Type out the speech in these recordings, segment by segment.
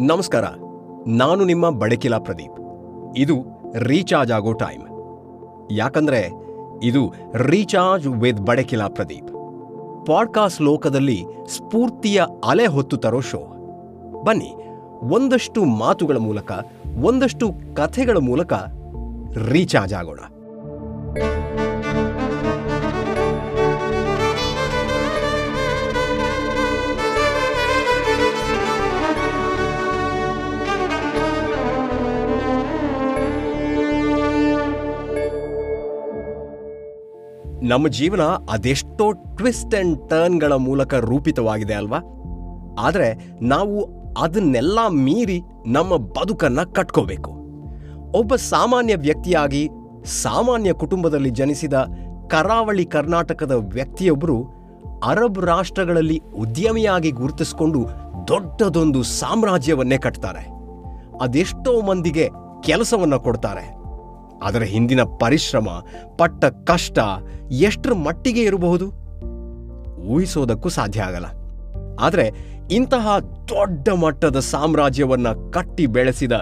ನಮಸ್ಕಾರ, ನಾನು ನಿಮ್ಮ ಬಡಕಿಲ ಪ್ರದೀಪ್. ಇದು ರೀಚಾರ್ಜ್ ಆಗೋ ಟೈಮ್. ಯಾಕಂದ್ರೆ ಇದು recharge with Badakila Pradeep. Podcast ಲೋಕದಲ್ಲಿ ಸ್ಫೂರ್ತಿಯ ಅಲೆ ಹೊತ್ತು ತರೋ ಶೋ. ಬನ್ನಿ, ಒಂದಷ್ಟು ಮಾತುಗಳ ಮೂಲಕ, ಒಂದಷ್ಟು ಕಥೆಗಳ ಮೂಲಕ ರೀಚಾರ್ಜ್ ಆಗೋಣ. ನಮ್ಮ ಜೀವನ ಅದೆಷ್ಟೋ ಟ್ವಿಸ್ಟ್ ಅಂಡ್ ಟರ್ನ್ಗಳ ಮೂಲಕ ರೂಪಿತವಾಗಿದೆ ಅಲ್ವಾ? ಆದರೆ ನಾವು ಅದನ್ನೆಲ್ಲ ಮೀರಿ ನಮ್ಮ ಬದುಕನ್ನು ಕಟ್ಕೋಬೇಕು. ಒಬ್ಬ ಸಾಮಾನ್ಯ ವ್ಯಕ್ತಿಯಾಗಿ ಸಾಮಾನ್ಯ ಕುಟುಂಬದಲ್ಲಿ ಜನಿಸಿದ ಕರಾವಳಿ ಕರ್ನಾಟಕದ ವ್ಯಕ್ತಿಯೊಬ್ಬರು ಅರಬ್ ರಾಷ್ಟ್ರಗಳಲ್ಲಿ ಉದ್ಯಮಿಯಾಗಿ ಗುರುತಿಸಿಕೊಂಡು ದೊಡ್ಡದೊಂದು ಸಾಮ್ರಾಜ್ಯವನ್ನೇ ಕಟ್ತಾರೆ. ಅದೆಷ್ಟೋ ಮಂದಿಗೆ ಕೆಲಸವನ್ನು ಕೊಡ್ತಾರೆ. ಅದರ ಹಿಂದಿನ ಪರಿಶ್ರಮ, ಪಟ್ಟ ಕಷ್ಟ ಎಷ್ಟರ ಮಟ್ಟಿಗೆ ಇರಬಹುದು? ಊಹಿಸೋದಕ್ಕೂ ಸಾಧ್ಯ ಆಗಲ್ಲ. ಆದರೆ ಇಂತಹ ದೊಡ್ಡ ಮಟ್ಟದ ಸಾಮ್ರಾಜ್ಯವನ್ನ ಕಟ್ಟಿ ಬೆಳೆಸಿದ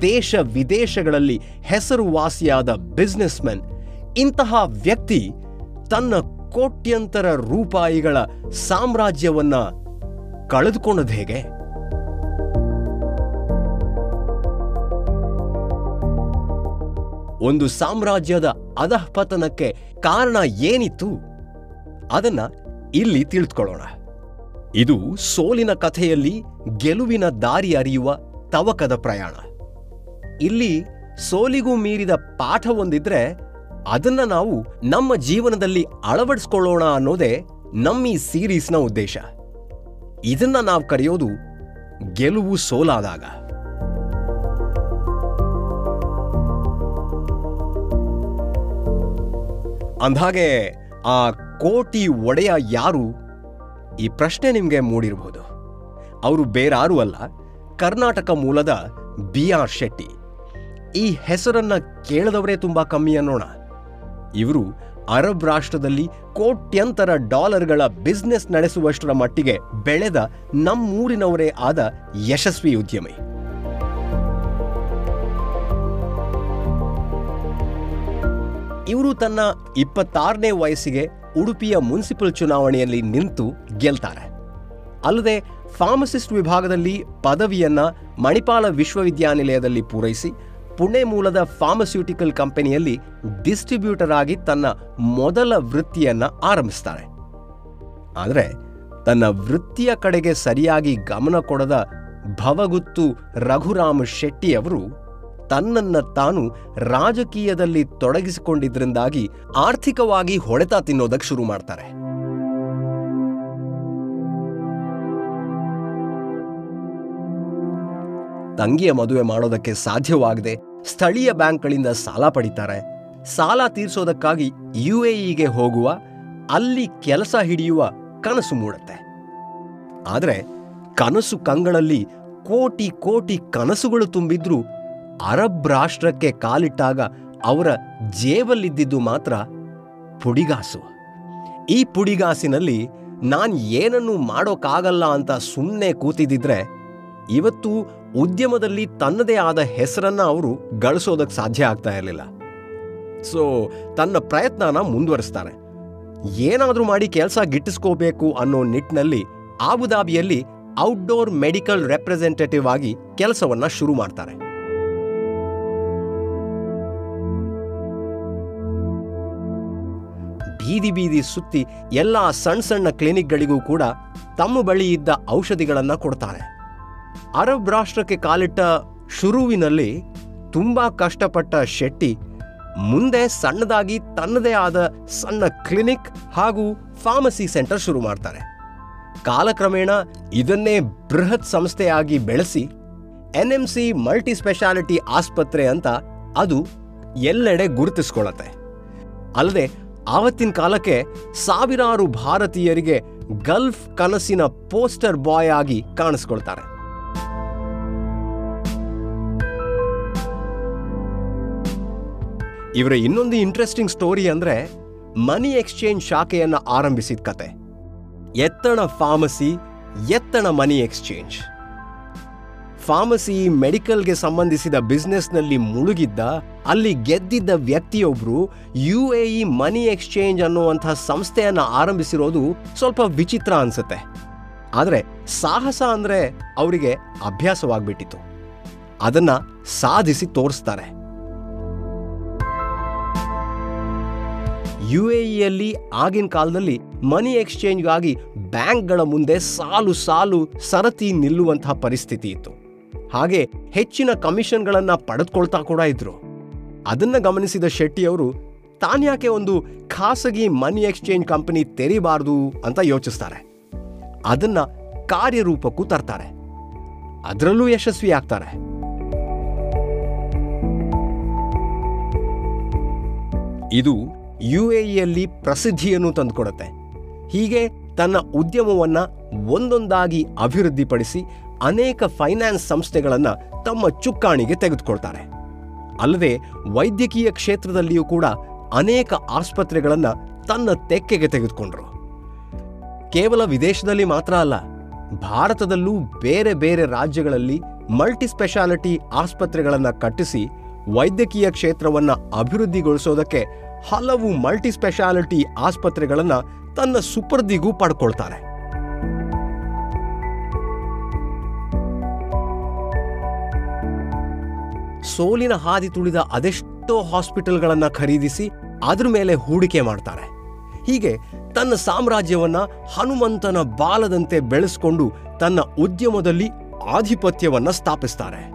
ದೇಶ ವಿದೇಶಗಳಲ್ಲಿ ಹೆಸರುವಾಸಿಯಾದ ಬಿಸ್ನೆಸ್ಮೆನ್ ಇಂತಹ ವ್ಯಕ್ತಿ ತನ್ನ ಕೋಟ್ಯಂತರ ರೂಪಾಯಿಗಳ ಸಾಮ್ರಾಜ್ಯವನ್ನು ಕಳೆದುಕೊಂಡದ್ದು ಹೇಗೆ? ಒಂದು ಸಾಮ್ರಾಜ್ಯದ ಅಧಃಪತನಕ್ಕೆ ಕಾರಣ ಏನಿತ್ತು ಅದನ್ನ ಇಲ್ಲಿ ತಿಳಿದುಕೊಳ್ಳೋಣ. ಇದು ಸೋಲಿನ ಕಥೆಯಲ್ಲಿ ಗೆಲುವಿನ ದಾರಿ ಅರಿಯುವ ತವಕದ ಪ್ರಯಾಣ. ಇಲ್ಲಿ ಸೋಲಿಗೂ ಮೀರಿದ ಪಾಠ ಒಂದಿದ್ರೆ ಅದನ್ನ ನಾವು ನಮ್ಮ ಜೀವನದಲ್ಲಿ ಅಳವಡಿಸ್ಕೊಳ್ಳೋಣ ಅನ್ನೋದೇ ನಮ್ಮ ಈ ಸೀರೀಸ್ನ ಉದ್ದೇಶ. ಇದನ್ನ ನಾವು ಕರೆಯೋದು ಗೆಲುವು ಸೋಲಾದಾಗ. ಅಂದ್ಹಾಗೆ ಆ ಕೋಟಿ ಒಡೆಯ ಯಾರು? ಈ ಪ್ರಶ್ನೆ ನಿಮಗೆ ಮೂಡಿರಬಹುದು ಅವರು ಬೇರಾರು ಅಲ್ಲ, ಕರ್ನಾಟಕ ಮೂಲದ ಬಿ ಆರ್ ಶೆಟ್ಟಿ. ಈ ಹೆಸರನ್ನ ಕೇಳದವರೇ ತುಂಬಾ ಕಮ್ಮಿ ಅನ್ನೋಣ. ಇವರು ಅರಬ್ ರಾಷ್ಟ್ರದಲ್ಲಿ ಕೋಟ್ಯಂತರ ಡಾಲರ್ಗಳ ಬಿಸ್ನೆಸ್ ನಡೆಸುವಷ್ಟರ ಮಟ್ಟಿಗೆ ಬೆಳೆದ ನಮ್ಮೂರಿನವರೇ ಆದ ಯಶಸ್ವಿ ಉದ್ಯಮಿ. ಇವರು ತನ್ನ ಇಪ್ಪತ್ತಾರನೇ ವಯಸ್ಸಿಗೆ ಉಡುಪಿಯ ಮುನ್ಸಿಪಲ್ ಚುನಾವಣೆಯಲ್ಲಿ ನಿಂತು ಗೆಲ್ತಾರೆ. ಅಲ್ಲದೆ ಫಾರ್ಮಸಿಸ್ಟ್ ವಿಭಾಗದಲ್ಲಿ ಪದವಿಯನ್ನು ಮಣಿಪಾಲ ವಿಶ್ವವಿದ್ಯಾನಿಲಯದಲ್ಲಿ ಪೂರೈಸಿ, ಪುಣೆ ಮೂಲದ ಫಾರ್ಮಸ್ಯೂಟಿಕಲ್ ಕಂಪನಿಯಲ್ಲಿ ಡಿಸ್ಟ್ರಿಬ್ಯೂಟರ್ ಆಗಿ ತನ್ನ ಮೊದಲ ವೃತ್ತಿಯನ್ನು ಆರಂಭಿಸ್ತಾರೆ. ಆದರೆ ತನ್ನ ವೃತ್ತಿಯ ಕಡೆಗೆ ಸರಿಯಾಗಿ ಗಮನ ಕೊಡದ ಭವಗುತ್ತು ರಘುರಾಮ್ ಶೆಟ್ಟಿ ಅವರು ತನ್ನನ್ನ ತಾನು ರಾಜಕೀಯದಲ್ಲಿ ತೊಡಗಿಸಿಕೊಂಡಿದ್ರಿಂದಾಗಿ ಆರ್ಥಿಕವಾಗಿ ಹೊಡೆತ ತಿನ್ನೋದಕ್ಕೆ ಶುರು ಮಾಡ್ತಾರೆ. ತಂಗಿಯ ಮದುವೆ ಮಾಡೋದಕ್ಕೆ ಸಾಧ್ಯವಾಗದೆ ಸ್ಥಳೀಯ ಬ್ಯಾಂಕ್ಗಳಿಂದ ಸಾಲ ಪಡಿತಾರೆ. ಸಾಲ ತೀರಿಸೋದಕ್ಕಾಗಿ ಯು ಎಇಗೆ ಹೋಗುವ, ಅಲ್ಲಿ ಕೆಲಸ ಹಿಡಿಯುವ ಕನಸು ಮೂಡುತ್ತೆ. ಆದರೆ ಕನಸು ಕಂಗಳಲ್ಲಿ ಕೋಟಿ ಕೋಟಿ ಕನಸುಗಳು ತುಂಬಿದ್ರೂ ಅರಬ್ ರಾಷ್ಟ್ರಕ್ಕೆ ಕಾಲಿಟ್ಟಾಗ ಅವರ ಜೇಬಲ್ಲಿದ್ದಿದ್ದು ಮಾತ್ರ ಪುಡಿಗಾಸು. ಈ ಪುಡಿಗಾಸಿನಲ್ಲಿ ನಾನು ಏನನ್ನೂ ಮಾಡೋಕ್ಕಾಗಲ್ಲ ಅಂತ ಸುಮ್ಮನೆ ಕೂತಿದ್ದಿದ್ರೆ ಇವತ್ತು ಉದ್ಯಮದಲ್ಲಿ ತನ್ನದೇ ಆದ ಹೆಸರನ್ನ ಅವರು ಗಳಿಸೋದಕ್ಕೆ ಸಾಧ್ಯ ಆಗ್ತಾ ಇರಲಿಲ್ಲ. ಸೊ, ತನ್ನ ಪ್ರಯತ್ನನ ಮುಂದುವರಿಸ್ತಾರೆ. ಏನಾದರೂ ಮಾಡಿ ಕೆಲಸ ಗಿಟ್ಟಿಸ್ಕೋಬೇಕು ಅನ್ನೋ ನಿಟ್ಟಿನಲ್ಲಿ ಆಬುದಾಬಿಯಲ್ಲಿ ಔಟ್ಡೋರ್ ಮೆಡಿಕಲ್ ರೆಪ್ರೆಸೆಂಟೇಟಿವ್ ಆಗಿ ಕೆಲಸವನ್ನ ಶುರು ಮಾಡ್ತಾರೆ. ಬೀದಿ ಬೀದಿ ಸುತ್ತಿ ಎಲ್ಲ ಸಣ್ಣ ಸಣ್ಣ ಕ್ಲಿನಿಕ್ಗಳಿಗೂ ಕೂಡ ತಮ್ಮ ಬಳಿ ಇದ್ದ ಔಷಧಿಗಳನ್ನು ಕೊಡ್ತಾರೆ. ಅರಬ್ ರಾಷ್ಟ್ರಕ್ಕೆ ಕಾಲಿಟ್ಟ ಶುರುವಿನಲ್ಲಿ ತುಂಬ ಕಷ್ಟಪಟ್ಟ ಶೆಟ್ಟಿ ಮುಂದೆ ಸಣ್ಣದಾಗಿ ತನ್ನದೇ ಆದ ಸಣ್ಣ ಕ್ಲಿನಿಕ್ ಹಾಗೂ ಫಾರ್ಮಸಿ ಸೆಂಟರ್ ಶುರು ಮಾಡ್ತಾರೆ. ಕಾಲಕ್ರಮೇಣ ಇದನ್ನೇ ಬೃಹತ್ ಸಂಸ್ಥೆಯಾಗಿ ಬೆಳೆಸಿ N M C multi speciality ಆಸ್ಪತ್ರೆ ಅಂತ ಅದು ಎಲ್ಲೆಡೆ ಗುರುತಿಸ್ಕೊಳ್ಳುತ್ತೆ. ಅಲ್ಲದೆ ಆವತ್ತಿನ ಕಾಲಕ್ಕೆ ಸಾವಿರಾರು ಭಾರತೀಯರಿಗೆ ಗಲ್ಫ್ ಕನಸಿನ ಪೋಸ್ಟರ್ ಬಾಯ್ ಆಗಿ ಕಾಣಿಸ್ಕೊಳ್ತಾರೆ. ಇವರ, ಇನ್ನೊಂದು ಇಂಟ್ರೆಸ್ಟಿಂಗ್ ಸ್ಟೋರಿ ಅಂದ್ರೆ ಮನಿ ಎಕ್ಸ್ಚೇಂಜ್ ಶಾಖೆಯನ್ನು ಆರಂಭಿಸಿದ ಕತೆ. ಎತ್ತಣ ಫಾರ್ಮಸಿ ಎತ್ತಣ ಮನಿ ಎಕ್ಸ್ಚೇಂಜ್ ಫಾರ್ಮಸಿ ಮೆಡಿಕಲ್ಗೆ ಸಂಬಂಧಿಸಿದ ಬಿಸ್ನೆಸ್ನಲ್ಲಿ ಮುಳುಗಿದ್ದ, ಅಲ್ಲಿ ಗೆದ್ದಿದ್ದ ವ್ಯಕ್ತಿಯೊಬ್ರು U A E money exchange ಅನ್ನುವಂಥ ಸಂಸ್ಥೆಯನ್ನು ಆರಂಭಿಸಿರೋದು ಸ್ವಲ್ಪ ವಿಚಿತ್ರ ಅನ್ಸುತ್ತೆ. ಆದರೆ ಸಾಹಸ ಅಂದರೆ ಅವರಿಗೆ ಅಭ್ಯಾಸವಾಗ್ಬಿಟ್ಟಿತ್ತು. ಅದನ್ನು ಸಾಧಿಸಿ ತೋರಿಸ್ತಾರೆ. ಯು ಎ ಇಯಲ್ಲಿ ಆಗಿನ ಕಾಲದಲ್ಲಿ ಮನಿ ಎಕ್ಸ್ಚೇಂಜ್ಗಾಗಿ ಬ್ಯಾಂಕ್ಗಳ ಮುಂದೆ ಸಾಲು ಸಾಲು ಸರತಿ ನಿಲ್ಲುವಂತಹ ಪರಿಸ್ಥಿತಿ ಇತ್ತು. ಹಾಗೆ ಹೆಚ್ಚಿನ ಕಮಿಷನ್ಗಳನ್ನು ಪಡೆದುಕೊಳ್ತಾ ಕೂಡ ಇದ್ರು. ಅದನ್ನ ಗಮನಿಸಿದ ಶೆಟ್ಟಿಯವರು ತಾನ್ಯಾಕೆ ಒಂದು ಖಾಸಗಿ ಮನಿ ಎಕ್ಸ್ಚೇಂಜ್ ಕಂಪನಿ ತೆರಿಬಾರ್ದು? ಅಂತ ಯೋಚಿಸ್ತಾರೆ. ಅದನ್ನ ಕಾರ್ಯರೂಪಕ್ಕೂ ತರ್ತಾರೆ. ಅದರಲ್ಲೂ ಯಶಸ್ವಿ ಆಗ್ತಾರೆ ಇದು ಯು ಎ ಇಯಲ್ಲಿ ಪ್ರಸಿದ್ಧಿಯನ್ನು ತಂದುಕೊಡುತ್ತೆ. ಹೀಗೆ ತನ್ನ ಉದ್ಯಮವನ್ನ ಒಂದೊಂದಾಗಿ ಅಭಿವೃದ್ಧಿಪಡಿಸಿ ಅನೇಕ ಫೈನಾನ್ಸ್ ಸಂಸ್ಥೆಗಳನ್ನು ತಮ್ಮ ಚುಕ್ಕಾಣಿಗೆ ತೆಗೆದುಕೊಳ್ತಾರೆ. ಅಲ್ಲದೆ ವೈದ್ಯಕೀಯ ಕ್ಷೇತ್ರದಲ್ಲಿಯೂ ಕೂಡ ಅನೇಕ ಆಸ್ಪತ್ರೆಗಳನ್ನು ತನ್ನ ತೆಕ್ಕೆಗೆ ತೆಗೆದುಕೊಂಡರು. ಕೇವಲ ವಿದೇಶದಲ್ಲಿ ಮಾತ್ರ ಅಲ್ಲ, ಭಾರತದಲ್ಲೂ ಬೇರೆ ಬೇರೆ ರಾಜ್ಯಗಳಲ್ಲಿ ಮಲ್ಟಿ ಸ್ಪೆಷಾಲಿಟಿ ಆಸ್ಪತ್ರೆಗಳನ್ನು ಕಟ್ಟಿಸಿ ವೈದ್ಯಕೀಯ ಕ್ಷೇತ್ರವನ್ನು ಅಭಿವೃದ್ಧಿಗೊಳಿಸೋದಕ್ಕೆ ಹಲವು ಮಲ್ಟಿ ಸ್ಪೆಷಾಲಿಟಿ ಆಸ್ಪತ್ರೆಗಳನ್ನು ತನ್ನ ಸುಪರ್ದಿಗೂ ಪಡ್ಕೊಳ್ತಾರೆ. ಸೋಲಿನ ಹಾದಿ ತುಳಿದ ಅದೆಷ್ಟೋ ಹಾಸ್ಪಿಟಲ್ಗಳನ್ನು ಖರೀದಿಸಿ ಅದ್ರ ಮೇಲೆ ಹೂಡಿಕೆ ಮಾಡ್ತಾರೆ. ಹೀಗೆ ತನ್ನ ಸಾಮ್ರಾಜ್ಯವನ್ನ ಹನುಮಂತನ ಬಾಲದಂತೆ ಬೆಳೆಸ್ಕೊಂಡು ತನ್ನ ಉದ್ಯಮದಲ್ಲಿ ಆಧಿಪತ್ಯವನ್ನ ಸ್ಥಾಪಿಸ್ತಾರೆ.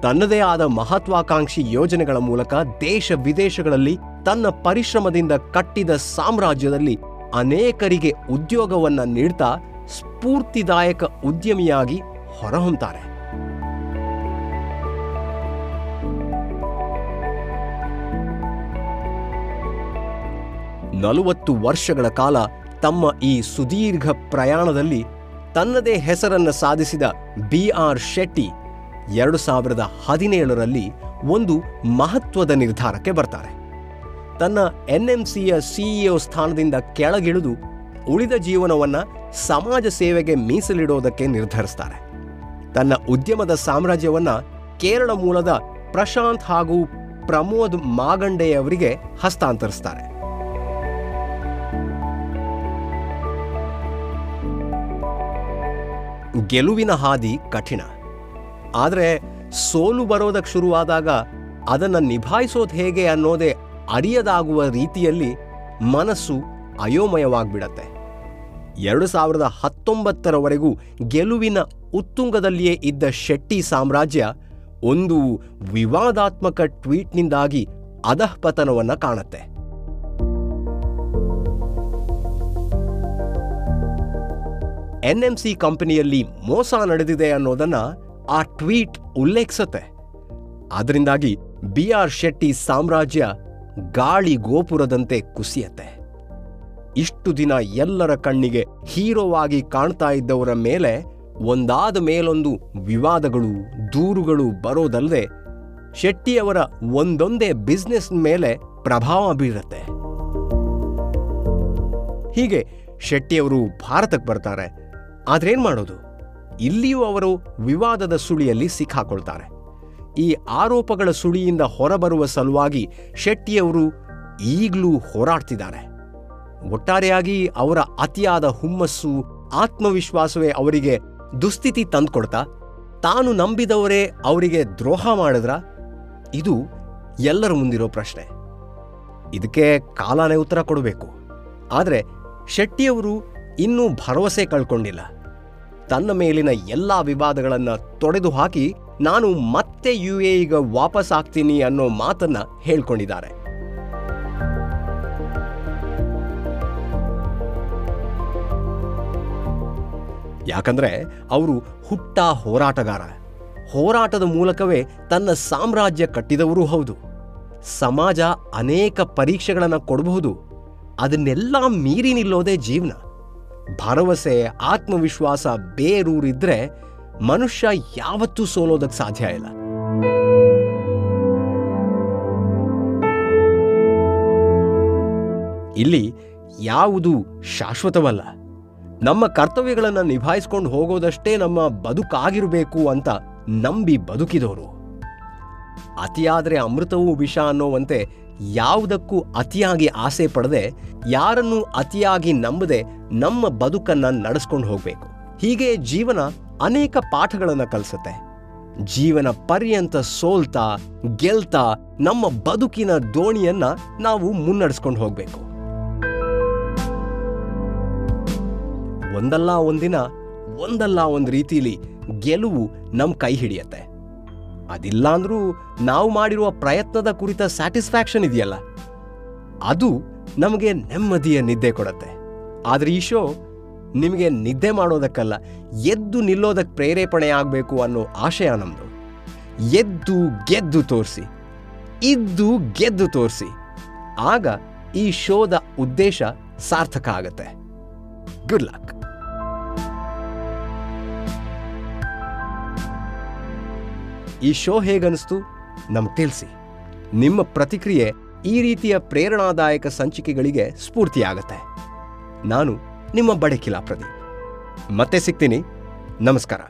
ತನ್ನದೇ ಆದ ಮಹತ್ವಾಕಾಂಕ್ಷಿ ಯೋಜನೆಗಳ ಮೂಲಕ ದೇಶ ವಿದೇಶಗಳಲ್ಲಿ ತನ್ನ ಪರಿಶ್ರಮದಿಂದ ಕಟ್ಟಿದ ಸಾಮ್ರಾಜ್ಯದಲ್ಲಿ ಅನೇಕರಿಗೆ ಉದ್ಯೋಗವನ್ನ ನೀಡ್ತಾ ಸ್ಫೂರ್ತಿದಾಯಕ ಉದ್ಯಮಿಯಾಗಿ ಹೊರಹೊಮ್ತಾರೆ. ನಲವತ್ತು ವರ್ಷಗಳ ಕಾಲ ತಮ್ಮ ಈ ಸುದೀರ್ಘ ಪ್ರಯಾಣದಲ್ಲಿ ತನ್ನದೇ ಹೆಸರನ್ನು ಸಾಧಿಸಿದ ಬಿ ಆರ್ ಶೆಟ್ಟಿ ಎರಡು ಸಾವಿರದ ಹದಿನೇಳರಲ್ಲಿ ಒಂದು ಮಹತ್ವದ ನಿರ್ಧಾರಕ್ಕೆ ಬರ್ತಾರೆ. ತನ್ನ ಎನ್ಎಂಸಿಯ ಸಿಇಒ ಸ್ಥಾನದಿಂದ ಕೆಳಗಿಳಿದು ಉಳಿದ ಜೀವನವನ್ನ ಸಮಾಜ ಸೇವೆಗೆ ಮೀಸಲಿಡೋದಕ್ಕೆ ನಿರ್ಧರಿಸ್ತಾರೆ. ತನ್ನ ಉದ್ಯಮದ ಸಾಮ್ರಾಜ್ಯವನ್ನ ಕೇರಳ ಮೂಲದ ಪ್ರಶಾಂತ್ ಹಾಗೂ ಪ್ರಮೋದ್ ಮಾಗಂಡೆಯವರಿಗೆ ಹಸ್ತಾಂತರಿಸ್ತಾರೆ. ಗೆಲುವಿನ ಹಾದಿ ಕಠಿಣ. ಆದರೆ ಸೋಲು ಬರೋದಕ್ಕೆ ಶುರುವಾದಾಗ ಅದನ್ನು ನಿಭಾಯಿಸೋದು ಹೇಗೆ ಅನ್ನೋದೇ ಅರಿಯದಾಗುವ ರೀತಿಯಲ್ಲಿ ಮನಸ್ಸು ಅಯೋಮಯವಾಗಿಬಿಡತ್ತೆ. ಎರಡು ಸಾವಿರದ ಹತ್ತೊಂಬತ್ತರವರೆಗೂ ಗೆಲುವಿನ ಉತ್ತುಂಗದಲ್ಲಿಯೇ ಇದ್ದ ಶೆಟ್ಟಿ ಸಾಮ್ರಾಜ್ಯ ಒಂದು ವಿವಾದಾತ್ಮಕ ಟ್ವೀಟ್ನಿಂದಾಗಿ ಅಧಃಪತನವನ್ನು ಕಾಣುತ್ತೆ. ಎನ್ಎಂಸಿ ಕಂಪನಿಯಲ್ಲಿ ಮೋಸ ನಡೆದಿದೆ ಅನ್ನೋದನ್ನ ಆ ಟ್ವೀಟ್ ಉಲ್ಲೇಖಿಸುತ್ತೆ. ಅದರಿಂದಾಗಿ ಬಿ ಆರ್ ಶೆಟ್ಟಿ ಸಾಮ್ರಾಜ್ಯ ಗಾಳಿ ಗೋಪುರದಂತೆ ಕುಸಿಯತ್ತೆ. ಇಷ್ಟು ದಿನ ಎಲ್ಲರ ಕಣ್ಣಿಗೆ ಹೀರೋವಾಗಿ ಕಾಣ್ತಾ ಇದ್ದವರ ಮೇಲೆ ಒಂದಾದ ಮೇಲೊಂದು ವಿವಾದಗಳು, ದೂರುಗಳು ಬರೋದಲ್ಲದೆ ಶೆಟ್ಟಿಯವರ ಒಂದೊಂದೇ ಬಿಸ್ನೆಸ್ ಮೇಲೆ ಪ್ರಭಾವ ಬೀರುತ್ತೆ. ಹೀಗೆ ಶೆಟ್ಟಿಯವರು ಭಾರತಕ್ಕೆ ಬರ್ತಾರೆ. ಆದ್ರೇನ್ ಮಾಡೋದು? ಇಲ್ಲಿಯೂ ಅವರು ವಿವಾದದ ಸುಳಿಯಲ್ಲಿ ಸಿಕ್ಕಾಕೊಳ್ತಾರೆ. ಈ ಆರೋಪಗಳ ಸುಳಿಯಿಂದ ಹೊರಬರುವ ಸಲುವಾಗಿ ಶೆಟ್ಟಿಯವರು ಈಗಲೂ ಹೋರಾಡ್ತಿದ್ದಾರೆ. ಒಟ್ಟಾರೆಯಾಗಿ ಅವರ ಅತಿಯಾದ ಹುಮ್ಮಸ್ಸು, ಆತ್ಮವಿಶ್ವಾಸವೇ ಅವರಿಗೆ ದುಸ್ಥಿತಿ ತಂದುಕೊಡ್ತಾ, ತಾನು ನಂಬಿದವರೇ ಅವರಿಗೆ ದ್ರೋಹ ಮಾಡಿದ್ರ? ಇದು ಎಲ್ಲರ ಮುಂದಿರೋ ಪ್ರಶ್ನೆ. ಇದಕ್ಕೆ ಕಾಲಾನೇ ಉತ್ತರ ಕೊಡಬೇಕು. ಆದರೆ ಶೆಟ್ಟಿಯವರು ಇನ್ನೂ ಭರವಸೆ ಕಳ್ಕೊಂಡಿಲ್ಲ. ತನ್ನ ಮೇಲಿನ ಎಲ್ಲ ವಿವಾದಗಳನ್ನು ತೊಡೆದು ಹಾಕಿ ನಾನು ಮತ್ತೆ ಯು ಎ ವಾಪಸ್ ಆಗ್ತೀನಿ ಅನ್ನೋ ಮಾತನ್ನ ಹೇಳ್ಕೊಂಡಿದ್ದಾರೆ. ಯಾಕಂದ್ರೆ ಅವರು ಹುಟ್ಟ ಹೋರಾಟಗಾರ. ಹೋರಾಟದ ಮೂಲಕವೇ ತನ್ನ ಸಾಮ್ರಾಜ್ಯ ಕಟ್ಟಿದವರೂ ಹೌದು. ಸಮಾಜ ಅನೇಕ ಪರೀಕ್ಷೆಗಳನ್ನು ಕೊಡಬಹುದು. ಅದನ್ನೆಲ್ಲ ಮೀರಿ ನಿಲ್ಲೋದೇ ಜೀವನ. ಭರವಸೆ, ಆತ್ಮವಿಶ್ವಾಸ ಬೇರೂರಿದ್ರೆ ಮನುಷ್ಯ ಯಾವತ್ತೂ ಸೋಲೋದಕ್ಕೆ ಸಾಧ್ಯ ಇಲ್ಲ. ಇಲ್ಲಿ ಯಾವುದು ಶಾಶ್ವತವಲ್ಲ. ನಮ್ಮ ಕರ್ತವ್ಯಗಳನ್ನು ನಿಭಾಯಿಸ್ಕೊಂಡು ಹೋಗೋದಷ್ಟೇ ನಮ್ಮ ಬದುಕಾಗಿರಬೇಕು ಅಂತ ನಂಬಿ ಬದುಕಿದವರು ಅತಿಯಾದರೆ ಅಮೃತವೂ ವಿಷ ಅನ್ನೋವಂತೆ ಯಾವುದಕ್ಕೂ ಅತಿಯಾಗಿ ಆಸೆ ಪಡದೆ ಯಾರನ್ನೂ ಅತಿಯಾಗಿ ನಂಬದೆ ನಮ್ಮ ಬದುಕನ್ನ ನಡೆಸ್ಕೊಂಡು ಹೋಗಬೇಕು. ಹೀಗೆ ಜೀವನ ಅನೇಕ ಪಾಠಗಳನ್ನು ಕಲಿಸುತ್ತೆ. ಜೀವನ ಪರ್ಯಂತ ಸೋಲ್ತಾ, ಗೆಲ್ತಾ ನಮ್ಮ ಬದುಕಿನ ದೋಣಿಯನ್ನ ನಾವು ಮುನ್ನಡೆಸ್ಕೊಂಡು ಹೋಗಬೇಕು. ಒಂದಲ್ಲ ಒಂದಿನ, ಒಂದಲ್ಲ ಒಂದು ರೀತಿಲಿ ಗೆಲುವು ನಮ್ಮ ಕೈ ಹಿಡಿಯತ್ತೆ. ಅದಿಲ್ಲಾಂದ್ರೂ ನಾವು ಮಾಡಿರುವ ಪ್ರಯತ್ನದ ಕುರಿತ ಸ್ಯಾಟಿಸ್ಫ್ಯಾಕ್ಷನ್ ಇದೆಯಲ್ಲ? ಅದು ನಮಗೆ ನೆಮ್ಮದಿಯ ನಿದ್ದೆ ಕೊಡುತ್ತೆ. ಆದರೆ ಈ ಶೋ ನಿಮಗೆ ನಿದ್ದೆ ಮಾಡೋದಕ್ಕಲ್ಲ, ಎದ್ದು ನಿಲ್ಲೋದಕ್ಕೆ ಪ್ರೇರೇಪಣೆ ಆಗಬೇಕು ಅನ್ನೋ ಆಶಯ ನಮ್ಮದು ಎದ್ದು ಗೆದ್ದು ತೋರಿಸಿ. ಇದ್ದು ಗೆದ್ದು ತೋರಿಸಿ. ಆಗ ಈ ಶೋದ ಉದ್ದೇಶ ಸಾರ್ಥಕ ಆಗುತ್ತೆ. ಗುಡ್ ಲಕ್ ಈ ಶೋ ಹೇಗನ್ನಿಸ್ತು? ನಮ್ಗೆ ತಿಳಿಸಿ. ನಿಮ್ಮ ಪ್ರತಿಕ್ರಿಯೆ ಈ ರೀತಿಯ ಪ್ರೇರಣಾದಾಯಕ ಸಂಚಿಕೆಗಳಿಗೆ ಸ್ಫೂರ್ತಿಯಾಗತ್ತೆ. ನಾನು ನಿಮ್ಮ ಬಡಕಿಲಾ ಪ್ರದೀಪ್. ಮತ್ತೆ ಸಿಗ್ತೀನಿ. ನಮಸ್ಕಾರ.